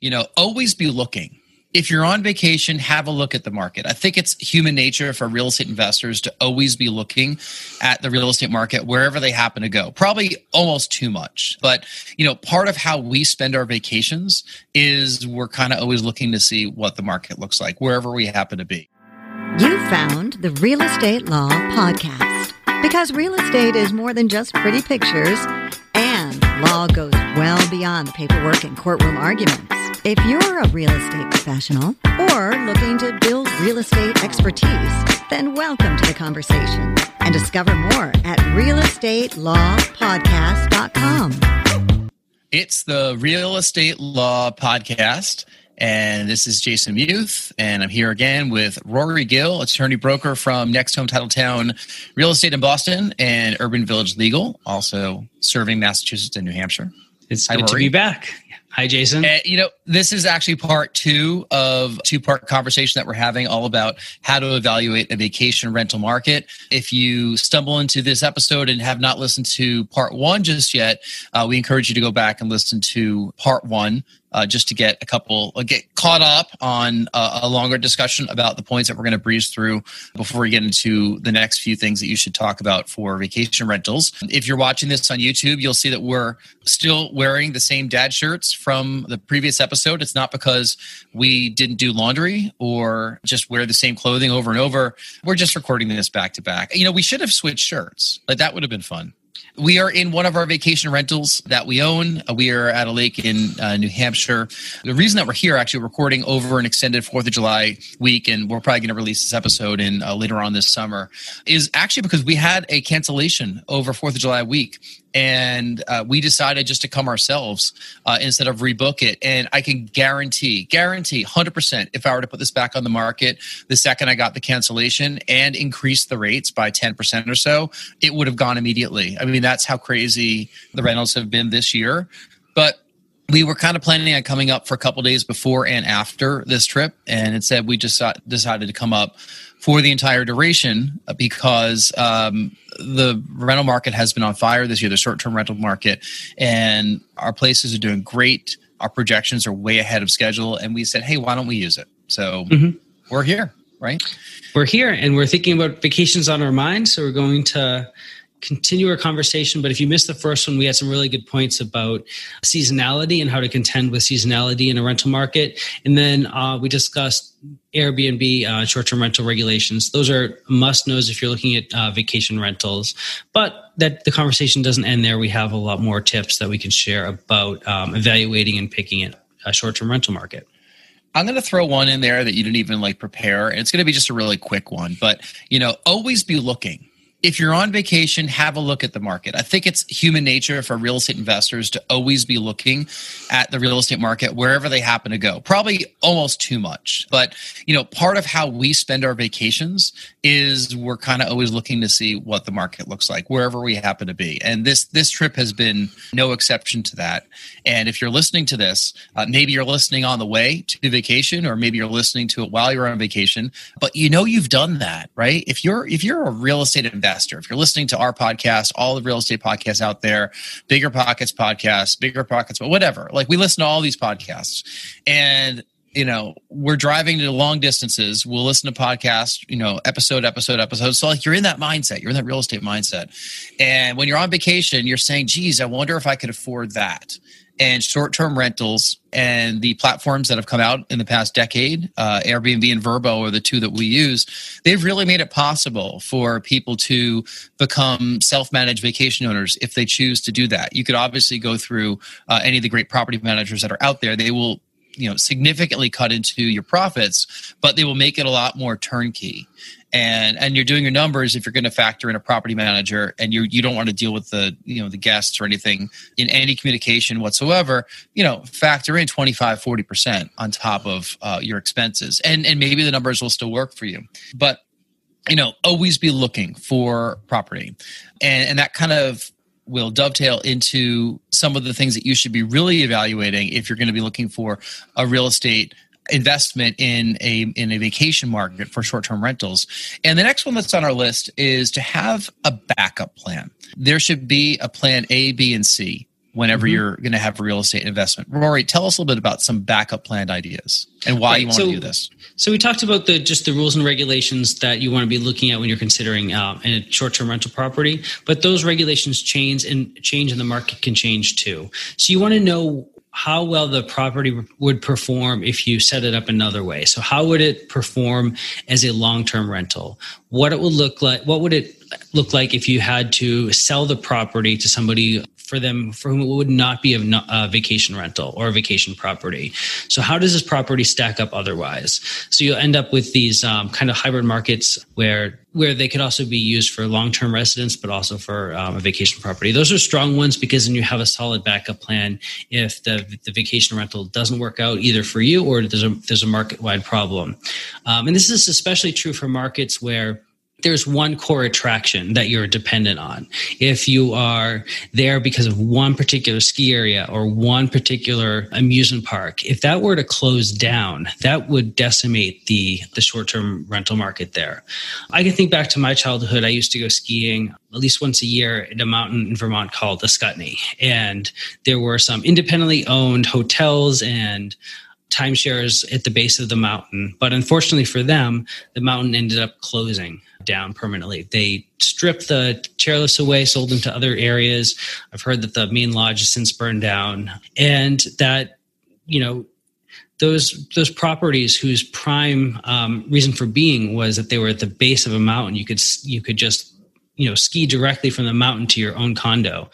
you know, always be looking. If you're on vacation, have a look at the market. I think it's human nature for real estate investors to always be looking at the real estate market wherever they happen to go. Probably almost too much. But, you know, part of how we spend our vacations is we're kind of always looking to see what the market looks like wherever we happen to be. You found the Real Estate Law Podcast because real estate is more than just pretty pictures and law goes well beyond the paperwork and courtroom arguments. If you're a real estate professional or looking to build real estate expertise, then welcome to the conversation and discover more at realestatelawpodcast.com. It's the Real Estate Law Podcast. And this is Jason Muth, and I'm here again with Rory Gill, attorney broker from Next Home Titletown Real Estate in Boston and Urban Village Legal, also serving Massachusetts and New Hampshire. It's Hi, good Rory. to be back. Hi, Jason. And, you know, this is actually part two of two part conversation that we're having all about how to evaluate a vacation rental market. If you stumble into this episode and have not listened to part one just yet, uh, we encourage you to go back and listen to part one uh, just to get a couple uh, get caught up on uh, a longer discussion about the points that we're going to breeze through before we get into the next few things that you should talk about for vacation rentals. If you're watching this on YouTube, you'll see that we're still wearing the same dad shirts from the previous episode. It's not because we didn't do laundry or just wear the same clothing over and over. We're just recording this back to back. You know, we should have switched shirts. Like that would have been fun. We are in one of our vacation rentals that we own. Uh, we are at a lake in uh, New Hampshire. The reason that we're here, actually, recording over an extended Fourth of July week, and we're probably going to release this episode in uh, later on this summer, is actually because we had a cancellation over Fourth of July week and uh, we decided just to come ourselves uh, instead of rebook it. And I can guarantee, guarantee, hundred percent, if I were to put this back on the market the second I got the cancellation and increase the rates by ten percent or so, it would have gone immediately. I mean, that's how crazy the rentals have been this year. But we were kind of planning on coming up for a couple days before and after this trip, and instead we just decided to come up for the entire duration uh, because um, the rental market has been on fire this year, the short term rental market, and our places are doing great. Our projections are way ahead of schedule, and we said, hey, why don't we use it? So mm-hmm. we're here, right? We're here, and we're thinking about vacations on our mind. So we're going to continue our conversation. But if you missed the first one, we had some really good points about seasonality and how to contend with seasonality in a rental market. And then uh, we discussed Airbnb uh, short-term rental regulations. Those are must knows if you're looking at uh, vacation rentals. But that the conversation doesn't end there. We have a lot more tips that we can share about um, evaluating and picking a short-term rental market. I'm going to throw one in there that you didn't even like prepare, and it's going to be just a really quick one. But you know, always be looking if you're on vacation, have a look at the market. I think it's human nature for real estate investors to always be looking at the real estate market wherever they happen to go. Probably almost too much. But, you know, part of how we spend our vacations is we're kind of always looking to see what the market looks like wherever we happen to be. And this this trip has been no exception to that. And if you're listening to this, uh, maybe you're listening on the way to vacation or maybe you're listening to it while you're on vacation, but you know you've done that, right? If you're if you're a real estate investor investor. If you're listening to our podcast, all the real estate podcasts out there, Bigger Pockets podcast, Bigger Pockets, but whatever. Like we listen to all these podcasts, and you know we're driving to long distances. We'll listen to podcasts, you know, episode, episode, episode. So like you're in that mindset. You're in that real estate mindset, and when you're on vacation, you're saying, "Geez, I wonder if I could afford that." And short-term rentals and the platforms that have come out in the past decade uh, airbnb and VRBO are the two that we use they've really made it possible for people to become self-managed vacation owners if they choose to do that. You could obviously go through uh, any of the great property managers that are out there. They will you know significantly cut into your profits but they will make it a lot more turnkey and and you're doing your numbers if you're going to factor in a property manager and you you don't want to deal with the you know the guests or anything in any communication whatsoever you know factor in 25 40% on top of uh, your expenses. And and maybe the numbers will still work for you. But you know always be looking for property. And and that kind of will dovetail into some of the things that you should be really evaluating if you're going to be looking for a real estate investment in a in a vacation market for short-term rentals. And the next one that's on our list is to have a backup plan. There should be a plan A, B, and C whenever mm-hmm. you're going to have a real estate investment. Rory, tell us a little bit about some backup plan ideas and why right, you want so, to do this. So we talked about the just the rules and regulations that you want to be looking at when you're considering um, a short-term rental property, but those regulations change and change and the market can change too. So you want to know how well the property would perform if you set it up another way. So how would it perform as a long-term rental? What it would look like what would it look like if you had to sell the property to somebody for them for whom it would not be a, a, vacation rental or a vacation property. So how does this property stack up otherwise? So you'll end up with these um, kind of hybrid markets where where they could also be used for long term residence, but also for um, a vacation property. Those are strong ones because then you have a solid backup plan if the the vacation rental doesn't work out either for you or there's a there's a market wide problem. Um, and this is especially true for markets where there's one core attraction that you're dependent on. If you are there because of one particular ski area or one particular amusement park, if that were to close down, that would decimate the, the short term rental market there. I can think back to my childhood. I used to go skiing at least once a year in a mountain in Vermont called the Ascutney. And there were some independently owned hotels and timeshares at the base of the mountain. But unfortunately for them, the mountain ended up closing down permanently. They stripped the chairlifts away, sold them to other areas. I've heard that the main lodge has since burned down, and that you know those those properties whose prime um, reason for being was that they were at the base of a mountain. You could you could just you know ski directly from the mountain to your own condo.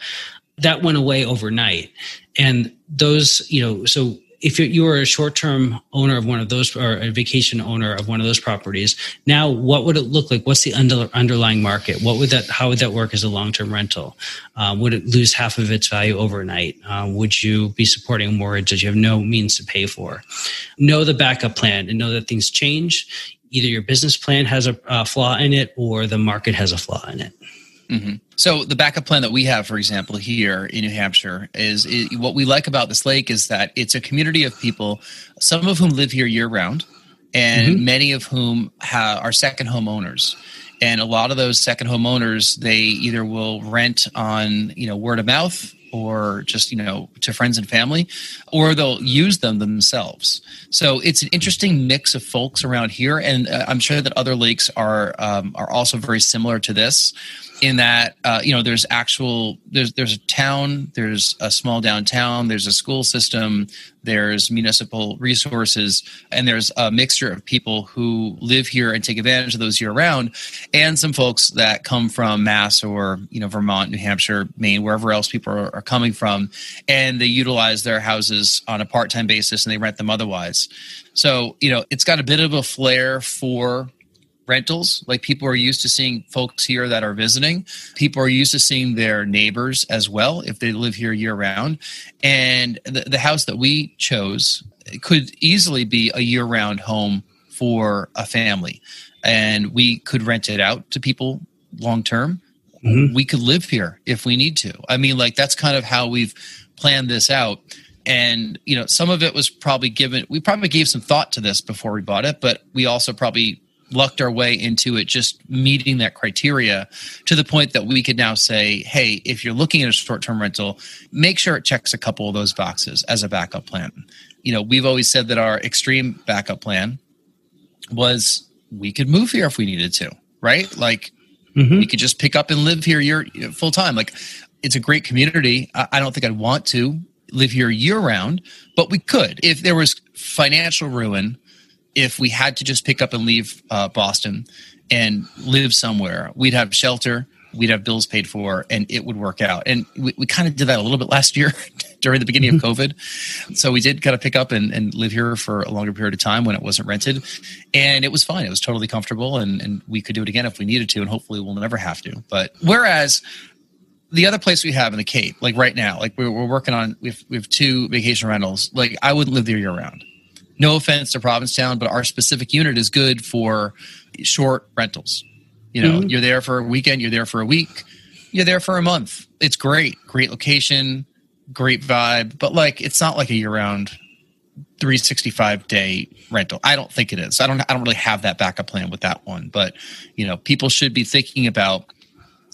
That went away overnight, and those you know so if you were a short-term owner of one of those or a vacation owner of one of those properties now what would it look like? What's the under, underlying market? What would that how would that work as a long-term rental? Uh, would it lose half of its value overnight? Uh, would you be supporting a mortgage that you have no means to pay for? Know the backup plan and know that things change. Either your business plan has a, a flaw in it or the market has a flaw in it Mm-hmm. So the backup plan that we have, for example, here in New Hampshire, is, is, what we like about this lake is that it's a community of people, some of whom live here year round, and mm-hmm. many of whom ha- are second home owners. And a lot of those second home owners, they either will rent on you know word of mouth or just you know to friends and family or they'll use them themselves so it's an interesting mix of folks around here and uh, i'm sure that other lakes are um, are also very similar to this in that uh, you know there's actual there's there's a town there's a small downtown there's a school system there's municipal resources and there's a mixture of people who live here and take advantage of those year round and some folks that come from mass or you know vermont new hampshire maine wherever else people are, are coming from and they utilize their houses on a part-time basis and they rent them otherwise. So you know it's got a bit of a flair for rentals. Like people are used to seeing folks here that are visiting. People are used to seeing their neighbors as well if they live here year round. And the, the house that we chose could easily be a year round home for a family. And we could rent it out to people long term. Mm-hmm. We could live here if we need to. I mean, like that's kind of how we've planned this out and you know some of it was probably given we probably gave some thought to this before we bought it but we also probably lucked our way into it just meeting that criteria to the point that we could now say hey if you're looking at a short-term rental make sure it checks a couple of those boxes as a backup plan. You know we've always said that our extreme backup plan was we could move here if we needed to right? Like mm-hmm. we could just pick up and live here year full time like it's a great community. I don't think i'd want to live here year round but we could. If there was financial ruin if we had to just pick up and leave uh, Boston and live somewhere, we'd have shelter, we'd have bills paid for, and it would work out. And we, we kind of did that a little bit last year during the beginning mm-hmm. of COVID. So we did kind of pick up and, and live here for a longer period of time when it wasn't rented. And it was fine. It was totally comfortable, and, and we could do it again if we needed to, and hopefully we'll never have to. But whereas the other place we have in the Cape, like right now, like we're, we're working on, we have, we have two vacation rentals. Like I wouldn't live there year round no offense to Provincetown, but our specific unit is good for short rentals. You know, mm-hmm. you're there for a weekend, you're there for a week, you're there for a month. It's great, great location, great vibe, but like it's not like a year-round 365 day rental. I don't think it is. I don't I don't really have that backup plan with that one, but you know, people should be thinking about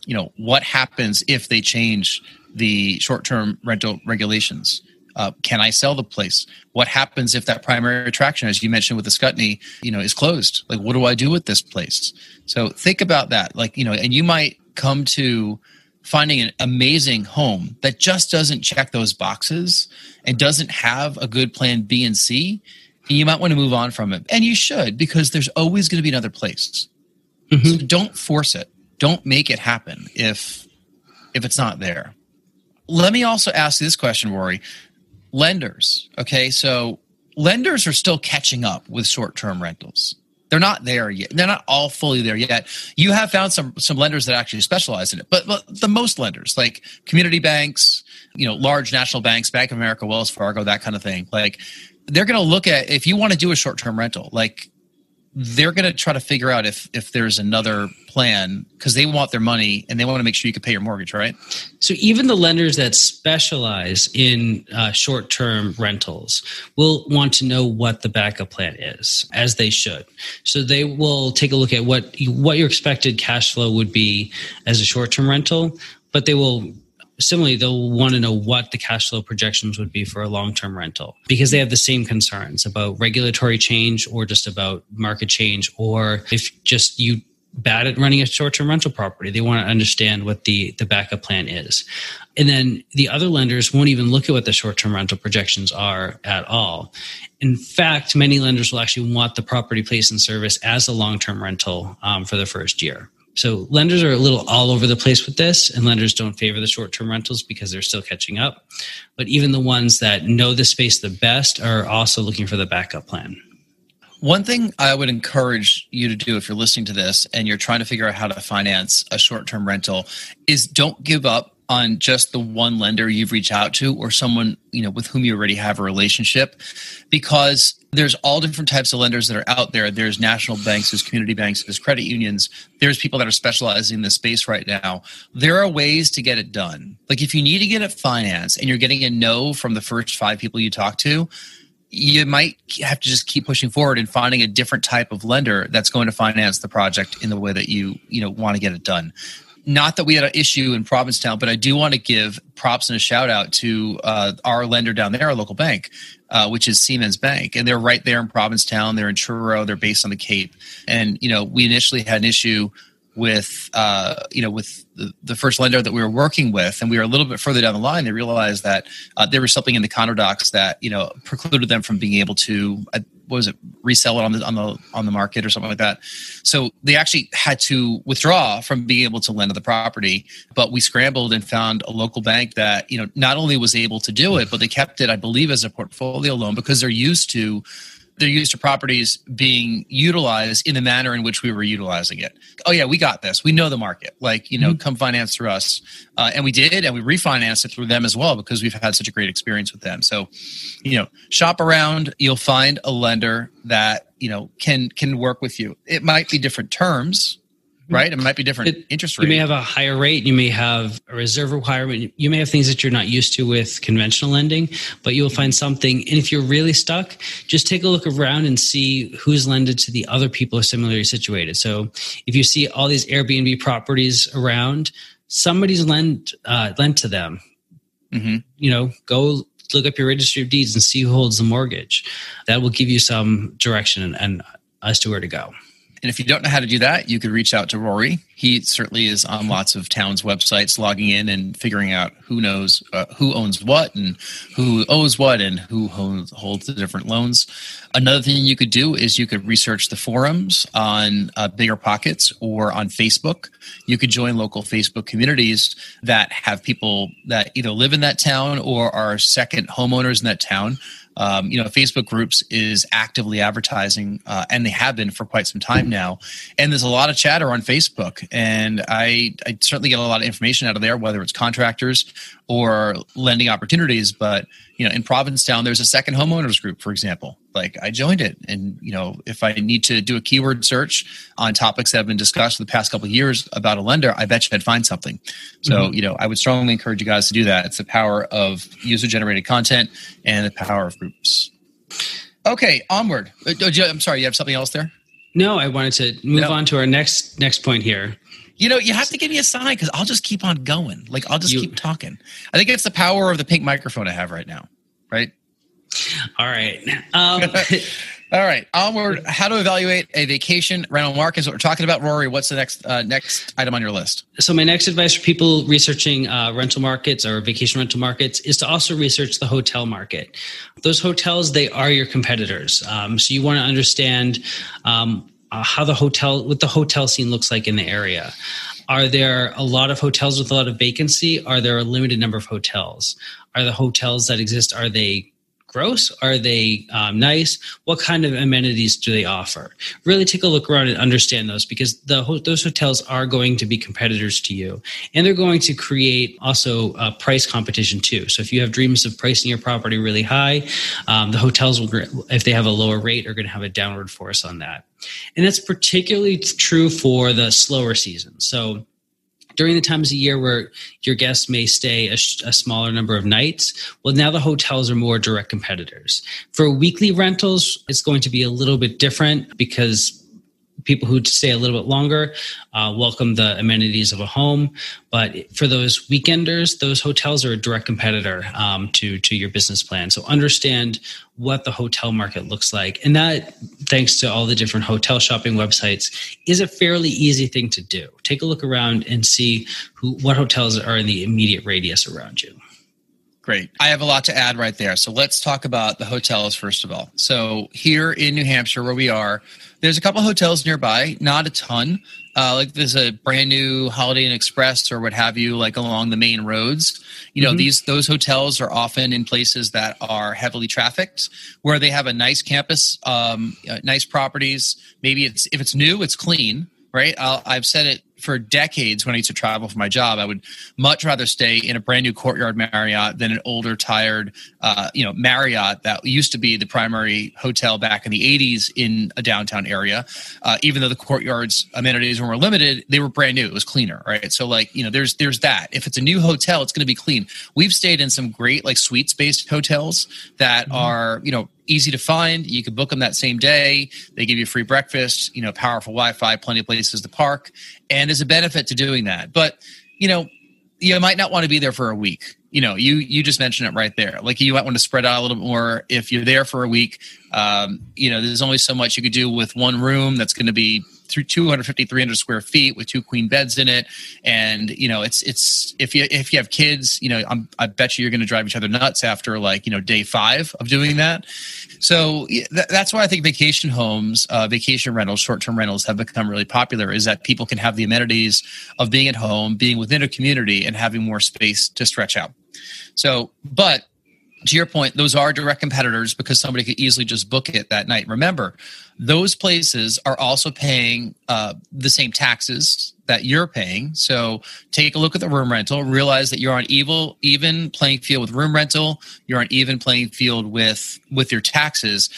you know, what happens if they change the short-term rental regulations. Uh, can I sell the place? What happens if that primary attraction, as you mentioned with the Ascutney, you know, is closed? Like, what do I do with this place? So think about that. Like, you know, and you might come to finding an amazing home that just doesn't check those boxes and doesn't have a good plan B and C. And you might want to move on from it. And you should, because there's always going to be another place. Mm-hmm. So don't force it. Don't make it happen if if it's not there. Let me also ask you this question, Rory lenders. Okay, so lenders are still catching up with short-term rentals. They're not there yet. They're not all fully there yet. You have found some some lenders that actually specialize in it, but, but the most lenders, like community banks, you know, large national banks, Bank of America, Wells Fargo, that kind of thing, like they're going to look at if you want to do a short-term rental, like they're going to try to figure out if if there's another plan because they want their money and they want to make sure you can pay your mortgage right? So even the lenders that specialize in uh, short-term rentals will want to know what the backup plan is as they should. So they will take a look at what what your expected cash flow would be as a short-term rental but they will similarly, they'll want to know what the cash flow projections would be for a long term rental because they have the same concerns about regulatory change or just about market change, or if just you bad at running a short-term rental property. They want to understand what the the backup plan is. And then the other lenders won't even look at what the short-term rental projections are at all. In fact, many lenders will actually want the property placed in service as a long-term rental um, for the first year. So lenders are a little all over the place with this, and lenders don't favor the short term rentals because they're still catching up. But even the ones that know the space the best are also looking for the backup plan. One thing I would encourage you to do if you're listening to this and you're trying to figure out how to finance a short term rental is don't give up on just the one lender you've reached out to or someone you know with whom you already have a relationship because there's all different types of lenders that are out there. There's national banks there's community banks there's credit unions there's people that are specializing in this space right now. There are ways to get it done. Like if you need to get it financed and you're getting a no from the first five people you talk to you might have to just keep pushing forward and finding a different type of lender that's going to finance the project in the way that you you know want to get it done not that we had an issue in Provincetown, but I do want to give props and a shout out to uh, our lender down there, our local bank, uh, which is Seamen's Bank, and they're right there in Provincetown. They're in Truro. They're based on the Cape, and you know we initially had an issue with uh, you know with the, the, first lender that we were working with, and we were a little bit further down the line. They realized that uh, there was something in the condo docs that you know precluded them from being able to uh, what was it resell it on the on the on the market or something like that. So they actually had to withdraw from being able to lend to the property. But we scrambled and found a local bank that you know not only was able to do it, but they kept it, I believe, as a portfolio loan because they're used to they're used to properties being utilized in the manner in which we were utilizing it. Oh yeah, we got this. We know the market. Like you know, mm-hmm. come finance through us, uh, and we did, and we refinanced it through them as well because we've had such a great experience with them. So, you know, shop around. You'll find a lender that you know can can work with you. It might be different terms right? It might be different it, interest rate. You may have a higher rate. You may have a reserve requirement. You may have things that you're not used to with conventional lending, but you'll find something. And if you're really stuck, just take a look around and see who's lended to the other people who are similarly situated. So if you see all these Airbnb properties around, somebody's lent uh, lent to them. Mm-hmm. You know, go look up your registry of deeds and see who holds the mortgage. That will give you some direction and, and as to where to go. And if you don't know how to do that, you could reach out to Rory. He certainly is on lots of towns' websites, logging in and figuring out who knows uh, who owns what and who owes what and who holds, holds the different loans. Another thing you could do is you could research the forums on uh, Bigger Pockets or on Facebook. You could join local Facebook communities that have people that either live in that town or are second homeowners in that town um, you know, Facebook groups is actively advertising, uh, and they have been for quite some time now. And there's a lot of chatter on Facebook, and I, I certainly get a lot of information out of there, whether it's contractors or lending opportunities. But you know, in Provincetown, there's a second homeowners group, for example. Like I joined it, and you know, if I need to do a keyword search on topics that have been discussed for the past couple of years about a lender, I bet you I'd find something. So mm-hmm. you know, I would strongly encourage you guys to do that. It's the power of user generated content and the power of groups. Okay, onward. Uh, I'm sorry, you have something else there? No, I wanted to move no. on to our next next point here. You know, you have to give me a sign because I'll just keep on going. Like I'll just You- keep talking. I think it's the power of the pink microphone I have right now. Right. All right. Um, All right. Onward. How to evaluate a vacation rental market is what we're talking about. Rory, what's the next uh, next item on your list? so my next advice for people researching uh, rental markets or vacation rental markets is to also research the hotel market those hotels they are your competitors um, so you want to understand um, uh, how the hotel what the hotel scene looks like in the area. Are there a lot of hotels with a lot of vacancy? Are there a limited number of hotels? Are the hotels that exist are they gross? Are they um, nice? What kind of amenities do they offer? Really take a look around and understand those because the ho- those hotels are going to be competitors to you, and they're going to create also uh, price competition too. So if you have dreams of pricing your property really high, um, the hotels will, if they have a lower rate, are going to have a downward force on that, and that's particularly true for the slower season. So during the times of year where your guests may stay a, sh- a, smaller number of nights, well, now the hotels are more direct competitors. For weekly rentals, it's going to be a little bit different because people who stay a little bit longer uh, welcome the amenities of a home. But for those weekenders, those hotels are a direct competitor um, to to your business plan. So understand what the hotel market looks like, and that, thanks to all the different hotel shopping websites, is a fairly easy thing to do. Take a look around and see who what hotels are in the immediate radius around you. Great. I have a lot to add right there. So let's talk about the hotels first of all. So here in New Hampshire, where we are, there's a couple hotels nearby, not a ton. Uh, like there's a brand new Holiday Inn Express or what have you, like along the main roads. You know, Mhm. these those hotels are often in places that are heavily trafficked, where they have a nice campus, um, uh, nice properties. Maybe it's if it's new, it's clean, right? I'll, I've said it for decades when I used to travel for my job. I would much rather stay in a brand new courtyard Marriott than an older, tired, uh, you know, Marriott that used to be the primary hotel back in the '80s in a downtown area. Uh, even though the courtyard's amenities were more limited, they were brand new. It was cleaner, right? So, like, you know, there's there's that. If it's a new hotel, it's going to be clean. We've stayed in some great like suites based hotels that mm-hmm. are, you know, easy to find. You can book them that same day. They give you free breakfast, you know, powerful Wi-Fi, plenty of places to park, and there's a benefit to doing that. But you know, you might not want to be there for a week. You know, you you just mentioned it right there. Like you might want to spread out a little bit more. If you're there for a week, um, you know, there's only so much you could do with one room that's going to be through 250 300 square feet with two queen beds in it. And you know it's it's if you if you have kids you know I'm, i bet you you're going to drive each other nuts after like you know day five of doing that. So th- that's why i think vacation homes uh, vacation rentals short-term rentals have become really popular is that people can have the amenities of being at home being within a community and having more space to stretch out. So but to your point, those are direct competitors because somebody could easily just book it that night. Remember, those places are also paying uh, the same taxes that you're paying. So take a look at the room rental. Realize that you're on evil, even playing field with room rental. You're on even playing field with with your taxes.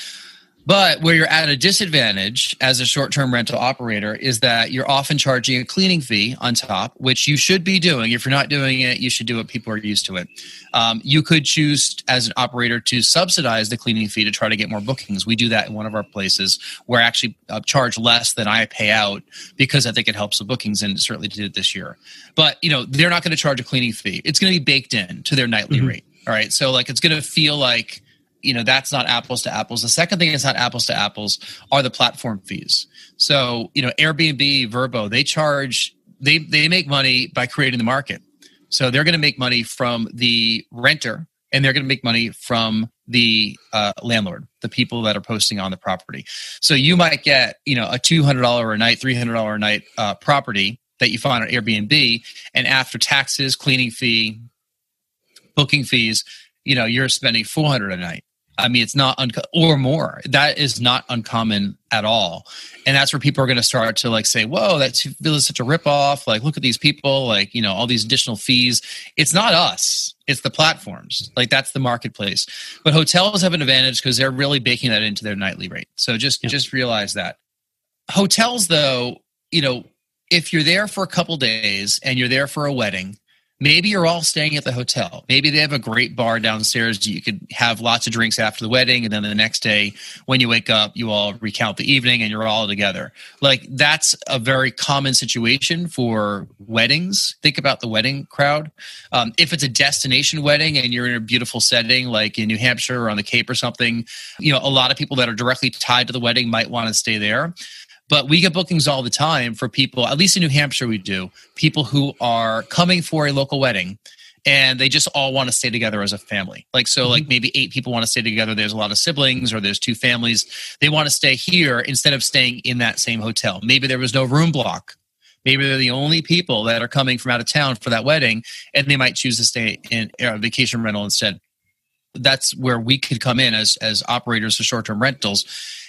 But where you're at a disadvantage as a short term rental operator is that you're often charging a cleaning fee on top, which you should be doing. If you're not doing it, you should do it. People are used to it. Um, you could choose as an operator to subsidize the cleaning fee to try to get more bookings. We do that in one of our places where I actually uh, charge less than I pay out because I think it helps the bookings and certainly did it this year. But, you know, they're not going to charge a cleaning fee. It's going to be baked in to their nightly mm-hmm. rate. All right. So, like, it's going to feel like, you know that's not apples to apples. The second thing is not apples to apples are the platform fees. So you know airbnb VRBO they charge they they make money by creating the market. So they're going to make money from the renter and they're going to make money from the uh, landlord the people that are posting on the property. So you might get you know a $200 a night $300 a night uh, property that you find on airbnb and after taxes cleaning fee booking fees you know you're spending 400 a night I mean, it's not un- or more. That is not uncommon at all, and that's where people are going to start to like say, "Whoa, that feels such a ripoff." Like, look at these people, like you know, all these additional fees. It's not us; it's the platforms. Like that's the marketplace. But hotels have an advantage because they're really baking that into their nightly rate. So just yeah. just realize that. Hotels, though, you know, if you're there for a couple days and you're there for a wedding, Maybe you're all staying at the hotel. Maybe they have a great bar downstairs. You could have lots of drinks after the wedding. And then the next day, when you wake up, you all recount the evening and you're all together. Like that's a very common situation for weddings. Think about the wedding crowd. Um, if it's a destination wedding and you're in a beautiful setting, like in New Hampshire or on the Cape or something, you know, a lot of people that are directly tied to the wedding might want to stay there. But we get bookings all the time for people, at least in New Hampshire, we do, people who are coming for a local wedding and they just all want to stay together as a family. Like, so, mm-hmm. like maybe eight people want to stay together. There's a lot of siblings or there's two families. They want to stay here instead of staying in that same hotel. Maybe there was no room block. Maybe they're the only people that are coming from out of town for that wedding and they might choose to stay in a vacation rental instead. That's where we could come in as, as operators of short term rentals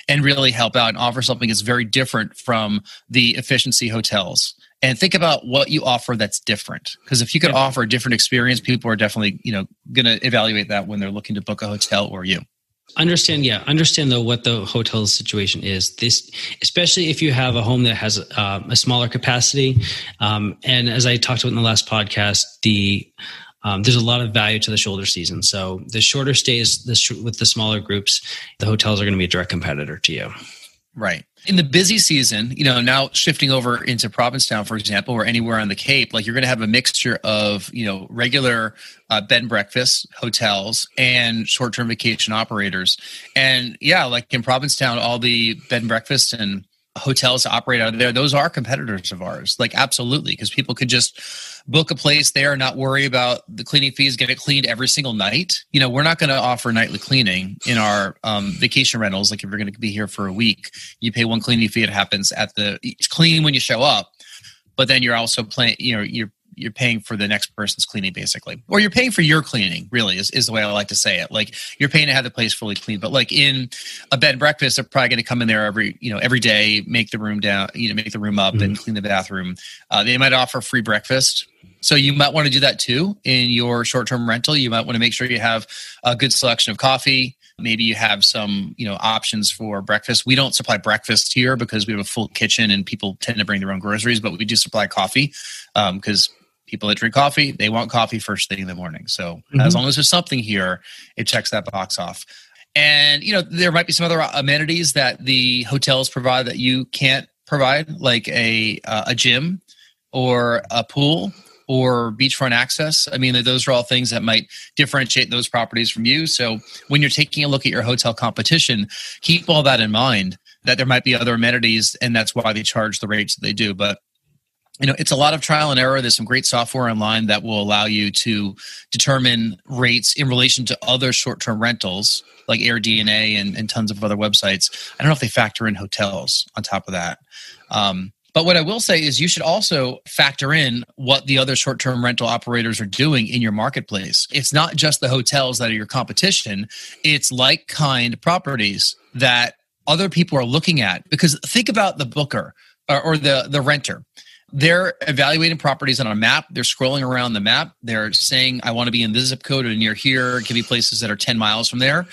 and really help out and offer something that's very different from the efficiency hotels. And think about what you offer that's different. Because if you could offer a different experience people are definitely you know going to evaluate that when they're looking to book a hotel or you. Understand yeah. Understand though what the hotel situation is. This especially if you have a home that has um, a smaller capacity. Um, and as i talked about in the last podcast the um, there's a lot of value to the shoulder season. So the shorter stays the sh- with the smaller groups, the hotels are going to be a direct competitor to you. Right. In the busy season, you know, now shifting over into Provincetown, for example, or anywhere on the Cape, like you're going to have a mixture of, you know, regular uh, bed and breakfast hotels and short term vacation operators. And yeah, like in Provincetown, all the bed and breakfast and hotels operate out of there, those are competitors of ours. Like, absolutely, because people could just book a place there, and not worry about the cleaning fees, get it cleaned every single night. You know, we're not going to offer nightly cleaning in our um, vacation rentals. Like if you're going to be here for a week, you pay one cleaning fee. It happens at the it's clean when you show up, but then you're also playing. You know, you're you're paying for the next person's cleaning basically. Or you're paying for your cleaning really is, is the way i like to say it. Like you're paying to have the place fully clean but like in a bed and breakfast they're probably going to come in there every you know every day make the room down you know make the room up mm-hmm. and clean the bathroom. Uh, they might offer free breakfast. So you might want to do that too in your short-term rental. You might want to make sure you have a good selection of coffee. Maybe you have some you know options for breakfast. We don't supply breakfast here because we have a full kitchen and people tend to bring their own groceries but we do supply coffee because um, people that drink coffee they want coffee first thing in the morning so mm-hmm. as long as there's something here it checks that box off and you know there might be some other amenities that the hotels provide that you can't provide like a uh, a gym or a pool or beachfront access. I mean, those are all things that might differentiate those properties from you. So when you're taking a look at your hotel competition, keep all that in mind that there might be other amenities and that's why they charge the rates that they do. But you know it's a lot of trial and error. There's some great software online that will allow you to determine rates in relation to other short-term rentals like AirDNA and, and tons of other websites. I don't know if they factor in hotels on top of that. Um, but what i will say is you should also factor in what the other short-term rental operators are doing in your marketplace. It's not just the hotels that are your competition. It's like kind properties that other people are looking at. Because think about the booker or, or the the renter they're evaluating properties on a map. They're scrolling around the map. They're saying, I want to be in this zip code or near here. It could be places that are 10 miles from there.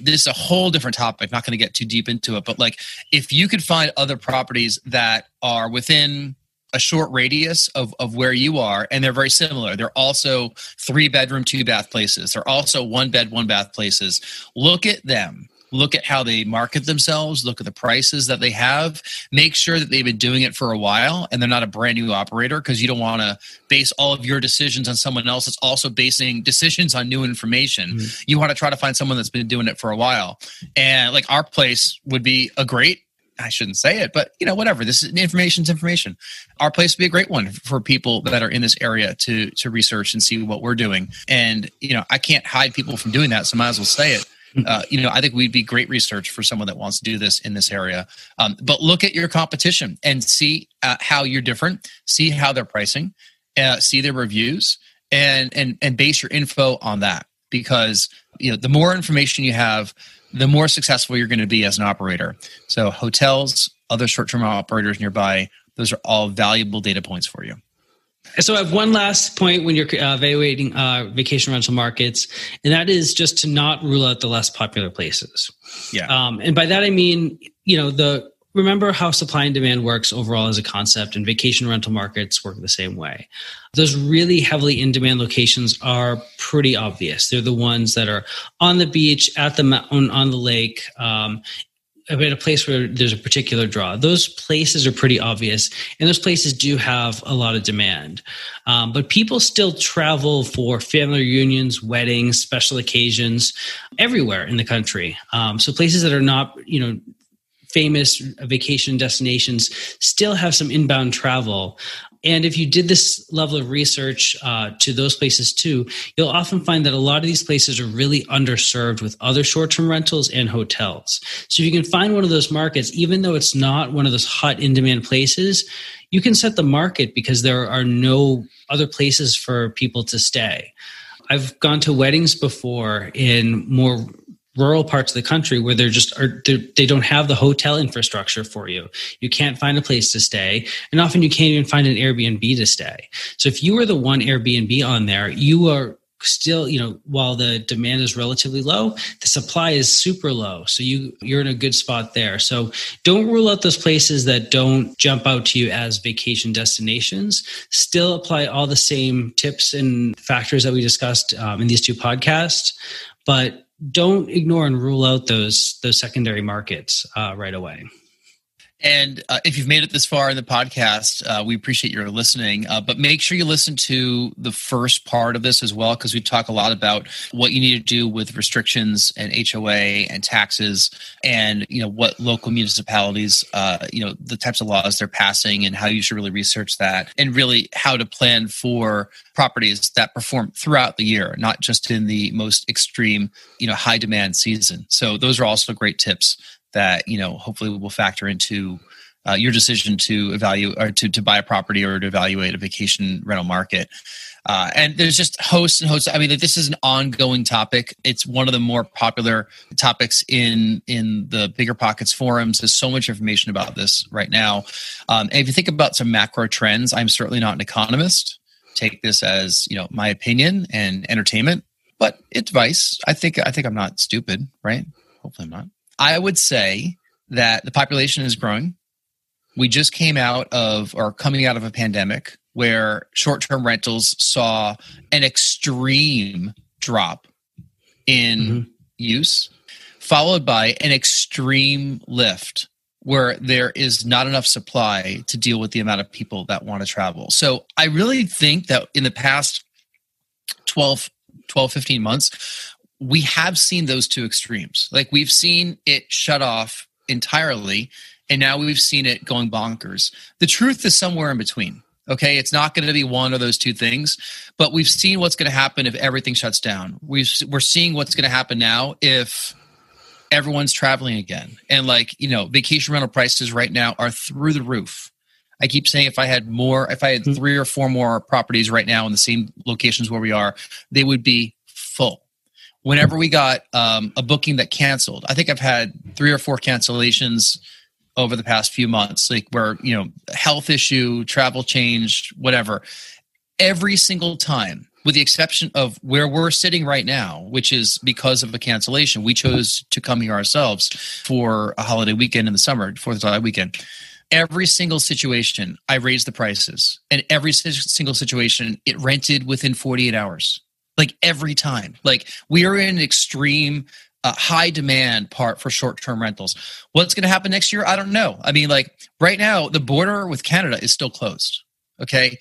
This is a whole different topic. Not going to get too deep into it. But like, if you could find other properties that are within a short radius of, of where you are, and they're very similar. They're also three bedroom, two bath places. They're also one bed, one bath places. Look at them look at how they market themselves, look at the prices that they have, make sure that they've been doing it for a while and they're not a brand new operator because you don't want to base all of your decisions on someone else that's also basing decisions on new information. Mm-hmm. You want to try to find someone that's been doing it for a while. And like our place would be a great I shouldn't say it, but you know, whatever. This is information's information. Our place would be a great one for people that are in this area to to research and see what we're doing. And you know, I can't hide people from doing that, so might as well say it uh, you know, I think we'd be great research for someone that wants to do this in this area. Um, but look at your competition and see uh, how you're different. See how they're pricing. Uh, see their reviews and and and base your info on that because you know the more information you have, the more successful you're going to be as an operator. So hotels, other short-term operators nearby, those are all valuable data points for you. So I have one last point when you're uh, evaluating uh, vacation rental markets, and that is just to not rule out the less popular places. Yeah. Um, and by that I mean, you know, the remember how supply and demand works overall as a concept, and vacation rental markets work the same way. Those really heavily in demand locations are pretty obvious. They're the ones that are on the beach, at the mountain, on the lake, um, at a place where there's a particular draw. Those places are pretty obvious, and those places do have a lot of demand. Um, but people still travel for family reunions, weddings, special occasions, everywhere in the country. Um, so places that are not, you know, famous vacation destinations still have some inbound travel. And if you did this level of research uh, to those places too, you'll often find that a lot of these places are really underserved with other short term rentals and hotels. So if you can find one of those markets, even though it's not one of those hot in demand places, you can set the market because there are no other places for people to stay. I've gone to weddings before in more rural parts of the country where they're just are they don't have the hotel infrastructure for you. You can't find a place to stay, and often you can't even find an Airbnb to stay. So if you were the one Airbnb on there, you are still you know while the demand is relatively low the supply is super low. So you you're in a good spot there. So don't rule out those places that don't jump out to you as vacation destinations. Still apply all the same tips and factors that we discussed um, in these two podcasts. But don't ignore and rule out those those secondary markets uh, right away. And uh, if you've made it this far in the podcast, uh, we appreciate your listening. Uh, but make sure you listen to the first part of this as well, because we talk a lot about what you need to do with restrictions and HOA and taxes, and you know what local municipalities, uh, you know, the types of laws they're passing, and how you should really research that, and really how to plan for properties that perform throughout the year, not just in the most extreme, you know, high demand season. So those are also great tips that you know hopefully will factor into uh, your decision to evaluate or to, to buy a property or to evaluate a vacation rental market. Uh, and there's just hosts and hosts. I mean, this is an ongoing topic. It's one of the more popular topics in in the bigger pockets forums. There's so much information about this right now. Um, and if you think about some macro trends, I'm certainly not an economist. Take this as you know my opinion and entertainment, but advice. I think I think I'm not stupid, right? Hopefully, I'm not. I would say that the population is growing. We just came out of or coming out of a pandemic where short term rentals saw an extreme drop in mm-hmm. use, followed by an extreme lift where there is not enough supply to deal with the amount of people that want to travel. So I really think that in the past 12, 12 15 months, we have seen those two extremes. Like we've seen it shut off entirely, and now we've seen it going bonkers. The truth is somewhere in between. Okay, it's not going to be one of those two things, but we've seen what's going to happen if everything shuts down. We've we're seeing what's going to happen now if everyone's traveling again. And like, you know, vacation rental prices right now are through the roof. I keep saying if I had more, if I had hmm. three or four more properties right now in the same locations where we are, they would be full whenever we got um, a booking that canceled, I think I've had three or four cancellations over the past few months, like where, you know, health issue, travel change, whatever. Every single time, with the exception of where we're sitting right now, which is because of a cancellation, we chose to come here ourselves for a holiday weekend in the summer, Fourth of July weekend. Every single situation, I raised the prices, and every single situation, it rented within 48 hours like every time. Like we are in an extreme uh, high demand part for short term rentals. What's going to happen next year? I don't know. I mean, like right now, the border with Canada is still closed. Okay.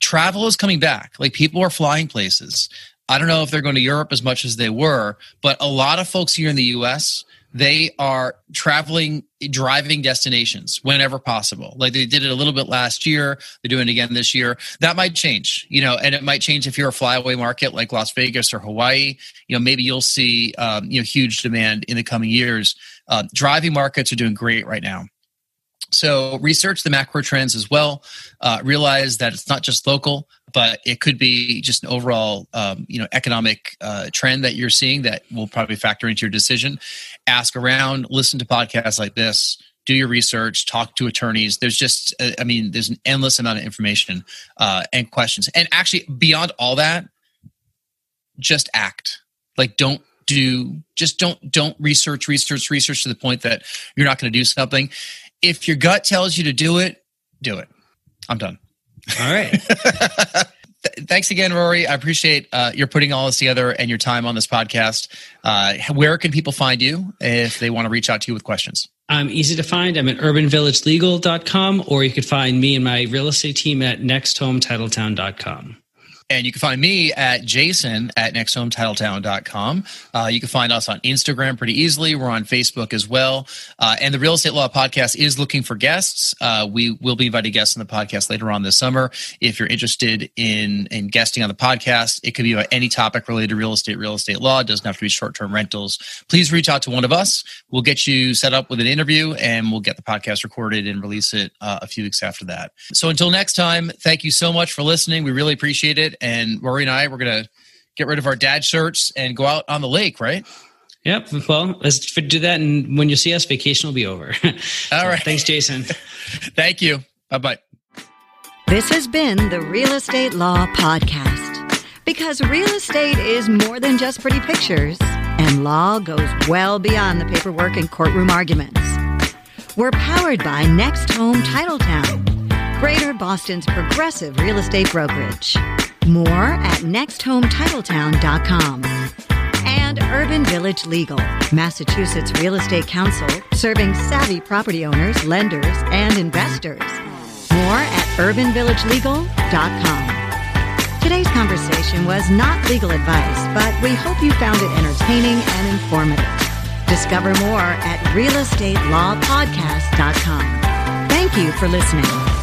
Travel is coming back. Like people are flying places. I don't know if they're going to Europe as much as they were, but a lot of folks here in the US they are traveling driving destinations whenever possible. Like they did it a little bit last year. They're doing it again this year. That might change you know and it might change if you're a flyaway market like las vegas or hawaii. You know maybe you'll see um, you know huge demand in the coming years. Uh, driving markets are doing great right now. So research the macro trends as well. Uh, realize that it's not just local, but it could be just an overall, um, you know, economic uh, trend that you're seeing that will probably factor into your decision. Ask around, listen to podcasts like this, do your research, talk to attorneys. There's just, uh, I mean, there's an endless amount of information uh, and questions. And actually, beyond all that, just act. Like, don't do, just don't don't research, research, research to the point that you're not going to do something if your gut tells you to do it, do it. I'm done. All right. Thanks again, Rory. I appreciate uh, your putting all this together and your time on this podcast. Uh, where can people find you if they want to reach out to you with questions? I'm easy to find. I'm at urbanvillagelegal.com, or you could find me and my real estate team at nexthometitletown.com. And you can find me at jason at nexthometitletown.com. Uh, you can find us on Instagram pretty easily. We're on Facebook as well. Uh, and the Real Estate Law Podcast is looking for guests. Uh, we will be inviting guests on the podcast later on this summer. If you're interested in, in guesting on the podcast, it could be about any topic related to real estate, real estate law. It doesn't have to be short term rentals. Please reach out to one of us. We'll get you set up with an interview and we'll get the podcast recorded and release it uh, a few weeks after that. So until next time, thank you so much for listening. We really appreciate it and Rory and I we're gonna get rid of our dad shirts and go out on the lake, right? Yep. Well, let's do that, and when you see us, vacation will be over. All right. Thanks, Jason. Thank you. Bye bye. This has been the Real Estate Law Podcast. Because real estate is more than just pretty pictures, and law goes well beyond the paperwork and courtroom arguments. We're powered by Next Home Titletown, Greater Boston's progressive real estate brokerage. More at nexthometitletown.com. And Urban Village Legal, Massachusetts Real Estate Counsel, serving savvy property owners, lenders, and investors. More at urbanvillagelegal.com. Today's conversation was not legal advice, but we hope you found it entertaining and informative. Discover more at realestatelawpodcast.com. Thank you for listening.